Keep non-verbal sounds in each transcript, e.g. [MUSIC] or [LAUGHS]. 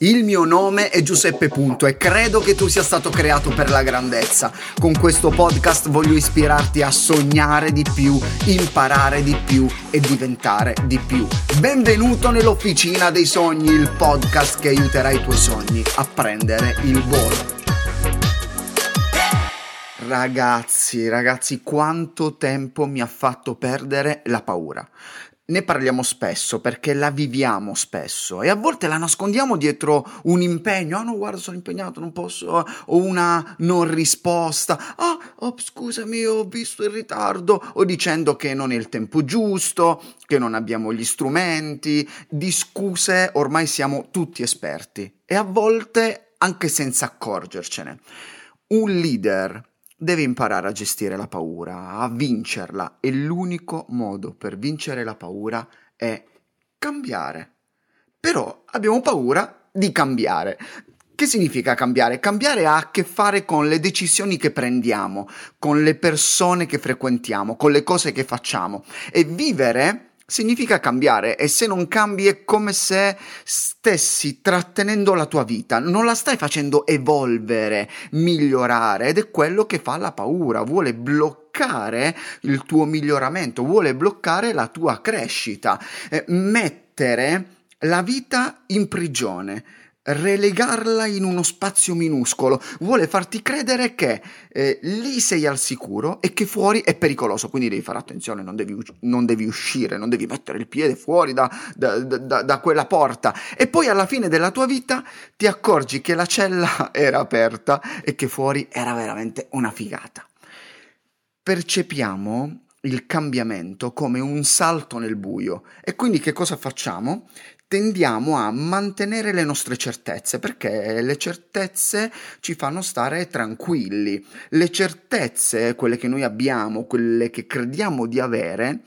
Il mio nome è Giuseppe Punto e credo che tu sia stato creato per la grandezza. Con questo podcast voglio ispirarti a sognare di più, imparare di più e diventare di più. Benvenuto nell'Officina dei Sogni, il podcast che aiuterà i tuoi sogni a prendere il volo. Ragazzi, ragazzi, quanto tempo mi ha fatto perdere la paura ne parliamo spesso perché la viviamo spesso e a volte la nascondiamo dietro un impegno. Ah, no, guarda, sono impegnato, non posso. O una non risposta. Ah, oh, scusami, ho visto il ritardo. O dicendo che non è il tempo giusto, che non abbiamo gli strumenti. Di scuse ormai siamo tutti esperti e a volte anche senza accorgercene. Un leader Devi imparare a gestire la paura, a vincerla e l'unico modo per vincere la paura è cambiare. Però abbiamo paura di cambiare. Che significa cambiare? Cambiare ha a che fare con le decisioni che prendiamo, con le persone che frequentiamo, con le cose che facciamo. E vivere significa cambiare e se non cambi è come se stessi trattenendo la tua vita, non la stai facendo evolvere, migliorare ed è quello che fa la paura, vuole bloccare il tuo miglioramento, vuole bloccare la tua crescita, eh, mettere la vita in prigione relegarla in uno spazio minuscolo, vuole farti credere che eh, lì sei al sicuro e che fuori è pericoloso, quindi devi fare attenzione, non devi, non devi uscire, non devi mettere il piede fuori da, da, da, da, quella porta e poi alla fine della tua vita ti accorgi che la cella [LAUGHS] era aperta e che fuori era veramente una figata. Percepiamo il cambiamento come un salto nel buio e quindi che cosa facciamo? Tendiamo a mantenere le nostre certezze perché le certezze ci fanno stare tranquilli. Le certezze, quelle che noi abbiamo, quelle che crediamo di avere,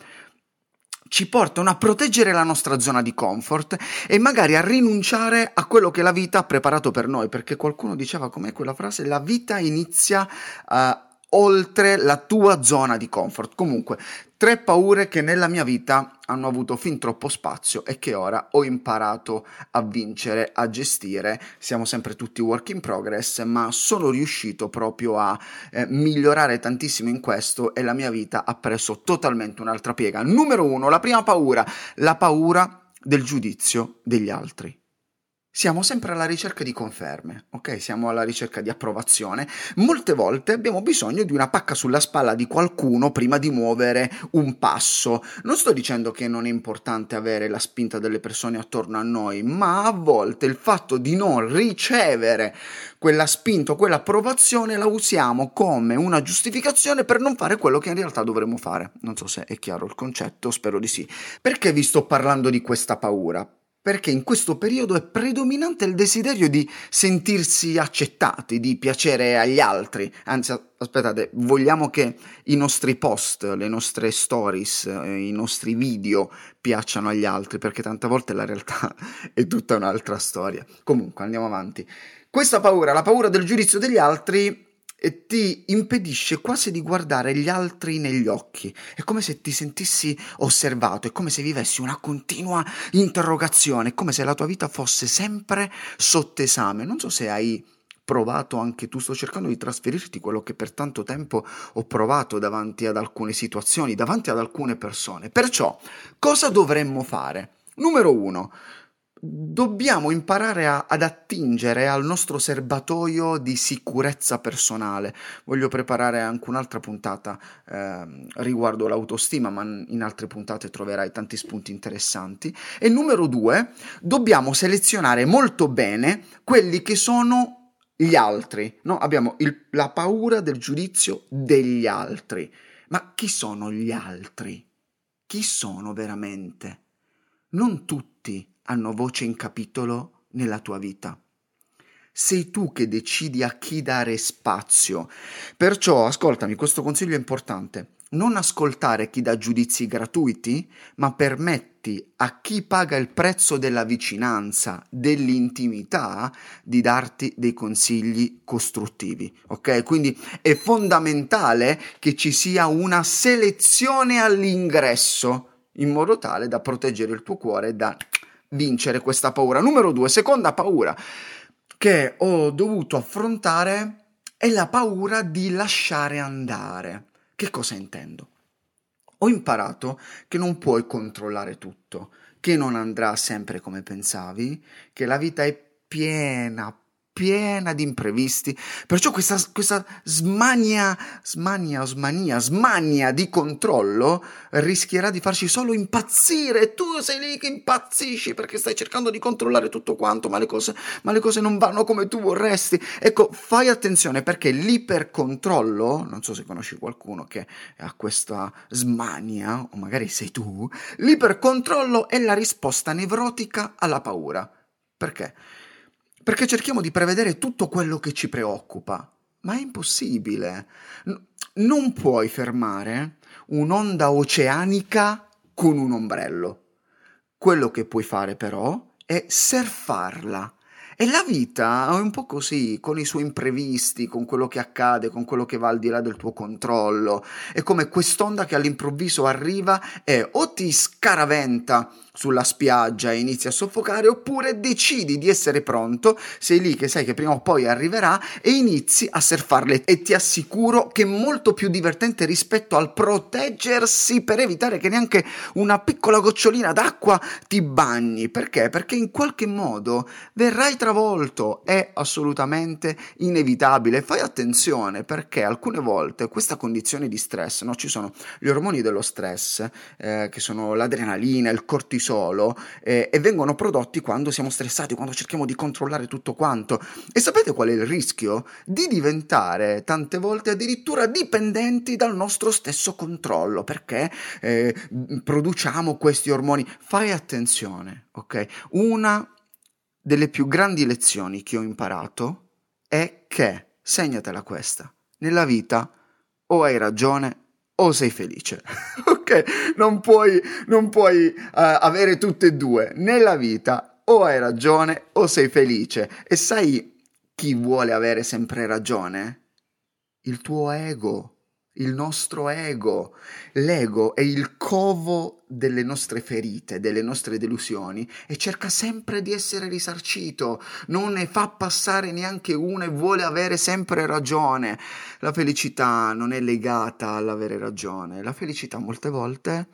ci portano a proteggere la nostra zona di comfort e magari a rinunciare a quello che la vita ha preparato per noi, perché qualcuno diceva com'è quella frase, la vita inizia uh, oltre la tua zona di comfort. Comunque, tre paure che nella mia vita hanno avuto fin troppo spazio e che ora ho imparato a vincere, a gestire. Siamo sempre tutti work in progress, ma sono riuscito proprio a eh, migliorare tantissimo in questo e la mia vita ha preso totalmente un'altra piega. Numero uno, la prima paura, la paura del giudizio degli altri. Siamo sempre alla ricerca di conferme, ok? Siamo alla ricerca di approvazione. Molte volte abbiamo bisogno di una pacca sulla spalla di qualcuno prima di muovere un passo. Non sto dicendo che non è importante avere la spinta delle persone attorno a noi, ma a volte il fatto di non ricevere quella spinta o quell'approvazione la usiamo come una giustificazione per non fare quello che in realtà dovremmo fare. Non so se è chiaro il concetto, spero di sì. Perché vi sto parlando di questa paura? Perché in questo periodo è predominante il desiderio di sentirsi accettati, di piacere agli altri. Anzi, aspettate, vogliamo che i nostri post, le nostre stories, eh, i nostri video piacciono agli altri, perché tante volte la realtà [LAUGHS] è tutta un'altra storia. Comunque, andiamo avanti. Questa paura, la paura del giudizio degli altri, e ti impedisce quasi di guardare gli altri negli occhi. È come se ti sentissi osservato, è come se vivessi una continua interrogazione, è come se la tua vita fosse sempre sotto esame. Non so se hai provato anche tu, sto cercando di trasferirti quello che per tanto tempo ho provato davanti ad alcune situazioni, davanti ad alcune persone. Perciò, cosa dovremmo fare? Numero uno, dobbiamo imparare a, ad attingere al nostro serbatoio di sicurezza personale. Voglio preparare anche un'altra puntata eh, riguardo l'autostima, ma in altre puntate troverai tanti spunti interessanti. E numero due, dobbiamo selezionare molto bene quelli che sono gli altri. No? Abbiamo il, la paura del giudizio degli altri. Ma chi sono gli altri? Chi sono veramente? Non tutti hanno voce in capitolo nella tua vita. Sei tu che decidi a chi dare spazio. Perciò, ascoltami, questo consiglio è importante. Non ascoltare chi dà giudizi gratuiti, ma permetti a chi paga il prezzo della vicinanza, dell'intimità, di darti dei consigli costruttivi. Ok? Quindi è fondamentale che ci sia una selezione all'ingresso in modo tale da proteggere il tuo cuore da vincere questa paura. Numero due, seconda paura che ho dovuto affrontare è la paura di lasciare andare. Che cosa intendo? Ho imparato che non puoi controllare tutto, che non andrà sempre come pensavi, che la vita è piena, piena di imprevisti. Perciò questa, questa smania, smania smania, smania di controllo rischierà di farci solo impazzire. Tu sei lì che impazzisci perché stai cercando di controllare tutto quanto, ma le cose, ma le cose non vanno come tu vorresti. Ecco, fai attenzione perché l'ipercontrollo, non so se conosci qualcuno che ha questa smania, o magari sei tu, l'ipercontrollo è la risposta nevrotica alla paura. Perché? Perché cerchiamo di prevedere tutto quello che ci preoccupa, ma è impossibile. N- non puoi fermare un'onda oceanica con un ombrello. Quello che puoi fare però è surfarla e la vita è un po' così, con i suoi imprevisti, con quello che accade, con quello che va al di là del tuo controllo. È come quest'onda che all'improvviso arriva e o ti scaraventa sulla spiaggia e inizi a soffocare, oppure decidi di essere pronto, sei lì che sai che prima o poi arriverà e inizi a surfarle. E ti assicuro che è molto più divertente rispetto al proteggersi per evitare che neanche una piccola gocciolina d'acqua ti bagni. Perché? Perché in qualche modo verrai travolto travolto, è assolutamente inevitabile. Fai attenzione perché alcune volte questa condizione di stress, no? ci sono gli ormoni dello stress, eh, che sono l'adrenalina, il cortisolo, eh, e vengono prodotti quando siamo stressati, quando cerchiamo di controllare tutto quanto. E sapete qual è il rischio? Di diventare tante volte addirittura dipendenti dal nostro stesso controllo, perché eh, produciamo questi ormoni. Fai attenzione, ok? Una delle più grandi lezioni che ho imparato è che, segnatela questa, nella vita o hai ragione o sei felice. [LAUGHS] ok? Non puoi, non puoi uh, avere tutte e due. Nella vita o hai ragione o sei felice. E sai chi vuole avere sempre ragione? Il tuo ego il nostro ego. L'ego è il covo delle nostre ferite, delle nostre delusioni e cerca sempre di essere risarcito, non ne fa passare neanche una e vuole avere sempre ragione. La felicità non è legata all'avere ragione, la felicità molte volte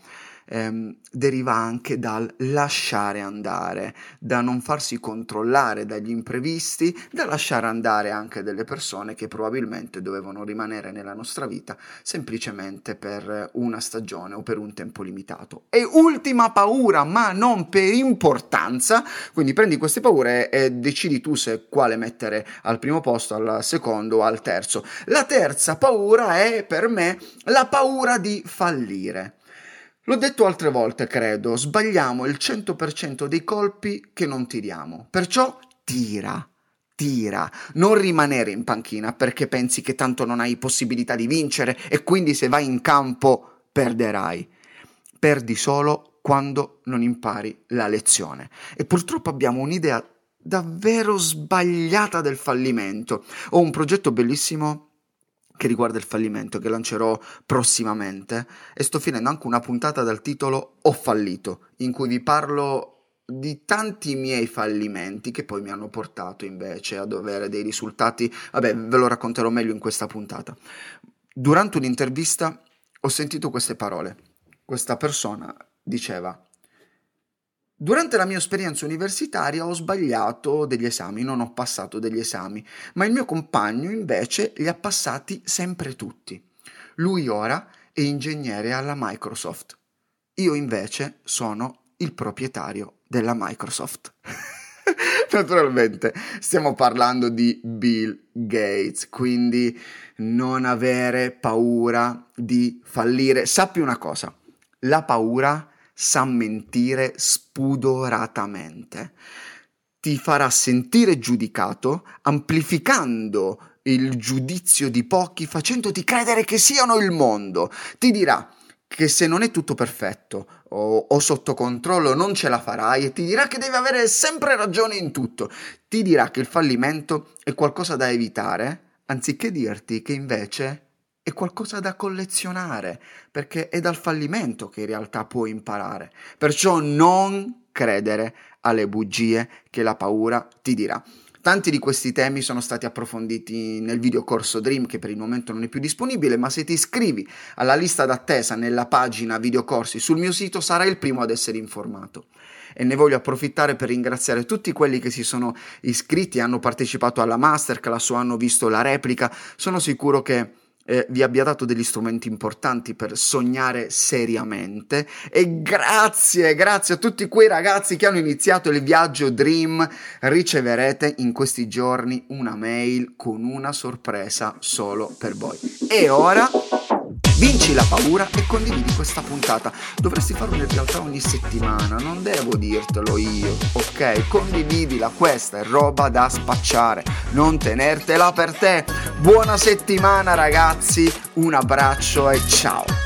ehm, deriva anche dal lasciare andare, da non farsi controllare dagli imprevisti, da lasciare andare anche delle persone che probabilmente dovevano rimanere nella nostra vita semplicemente per una stagione o per un tempo limitato. E ultima paura, ma non per importanza, quindi prendi queste paure e decidi tu se quale mettere al primo posto, al secondo o al terzo. La terza paura è per me la paura di fallire. L'ho detto altre volte, credo, sbagliamo il 100% dei colpi che non tiriamo. Perciò tira, tira, non rimanere in panchina perché pensi che tanto non hai possibilità di vincere e quindi se vai in campo perderai. Perdi solo quando non impari la lezione. E purtroppo abbiamo un'idea davvero sbagliata del fallimento. Ho un progetto bellissimo che riguarda il fallimento che lancerò prossimamente e sto finendo anche una puntata dal titolo Ho fallito, in cui vi parlo di tanti miei fallimenti che poi mi hanno portato invece ad avere dei risultati, vabbè, ve lo racconterò meglio in questa puntata. Durante un'intervista ho sentito queste parole. Questa persona diceva Durante la mia esperienza universitaria ho sbagliato degli esami, non ho passato degli esami, ma il mio compagno invece li ha passati sempre tutti. Lui ora è ingegnere alla Microsoft. Io invece sono il proprietario della Microsoft. [LAUGHS] Naturalmente stiamo parlando di Bill Gates, quindi non avere paura di fallire. Sappi una cosa, la paura sa mentire spudoratamente. Ti farà sentire giudicato, amplificando il giudizio di pochi, facendoti credere che siano il mondo. Ti dirà che se non è tutto perfetto o, o, sotto controllo non ce la farai e ti dirà che devi avere sempre ragione in tutto. Ti dirà che il fallimento è qualcosa da evitare, anziché dirti che invece è qualcosa da collezionare, perché è dal fallimento che in realtà puoi imparare. Perciò non credere alle bugie che la paura ti dirà. Tanti di questi temi sono stati approfonditi nel videocorso Dream che per il momento non è più disponibile, ma se ti iscrivi alla lista d'attesa nella pagina videocorsi sul mio sito sarai il primo ad essere informato. E ne voglio approfittare per ringraziare tutti quelli che si sono iscritti, hanno partecipato alla masterclass o hanno visto la replica. Sono sicuro che eh, vi abbia dato degli strumenti importanti per sognare seriamente e grazie, grazie a tutti quei ragazzi che hanno iniziato il viaggio Dream, riceverete in questi giorni una mail con una sorpresa solo per voi. E ora Vinci la paura e condividi questa puntata. Dovresti farlo in realtà ogni settimana, non devo dirtelo io, ok? Condividila, questa è roba da spacciare, non tenertela per te. Buona settimana ragazzi, un abbraccio e ciao!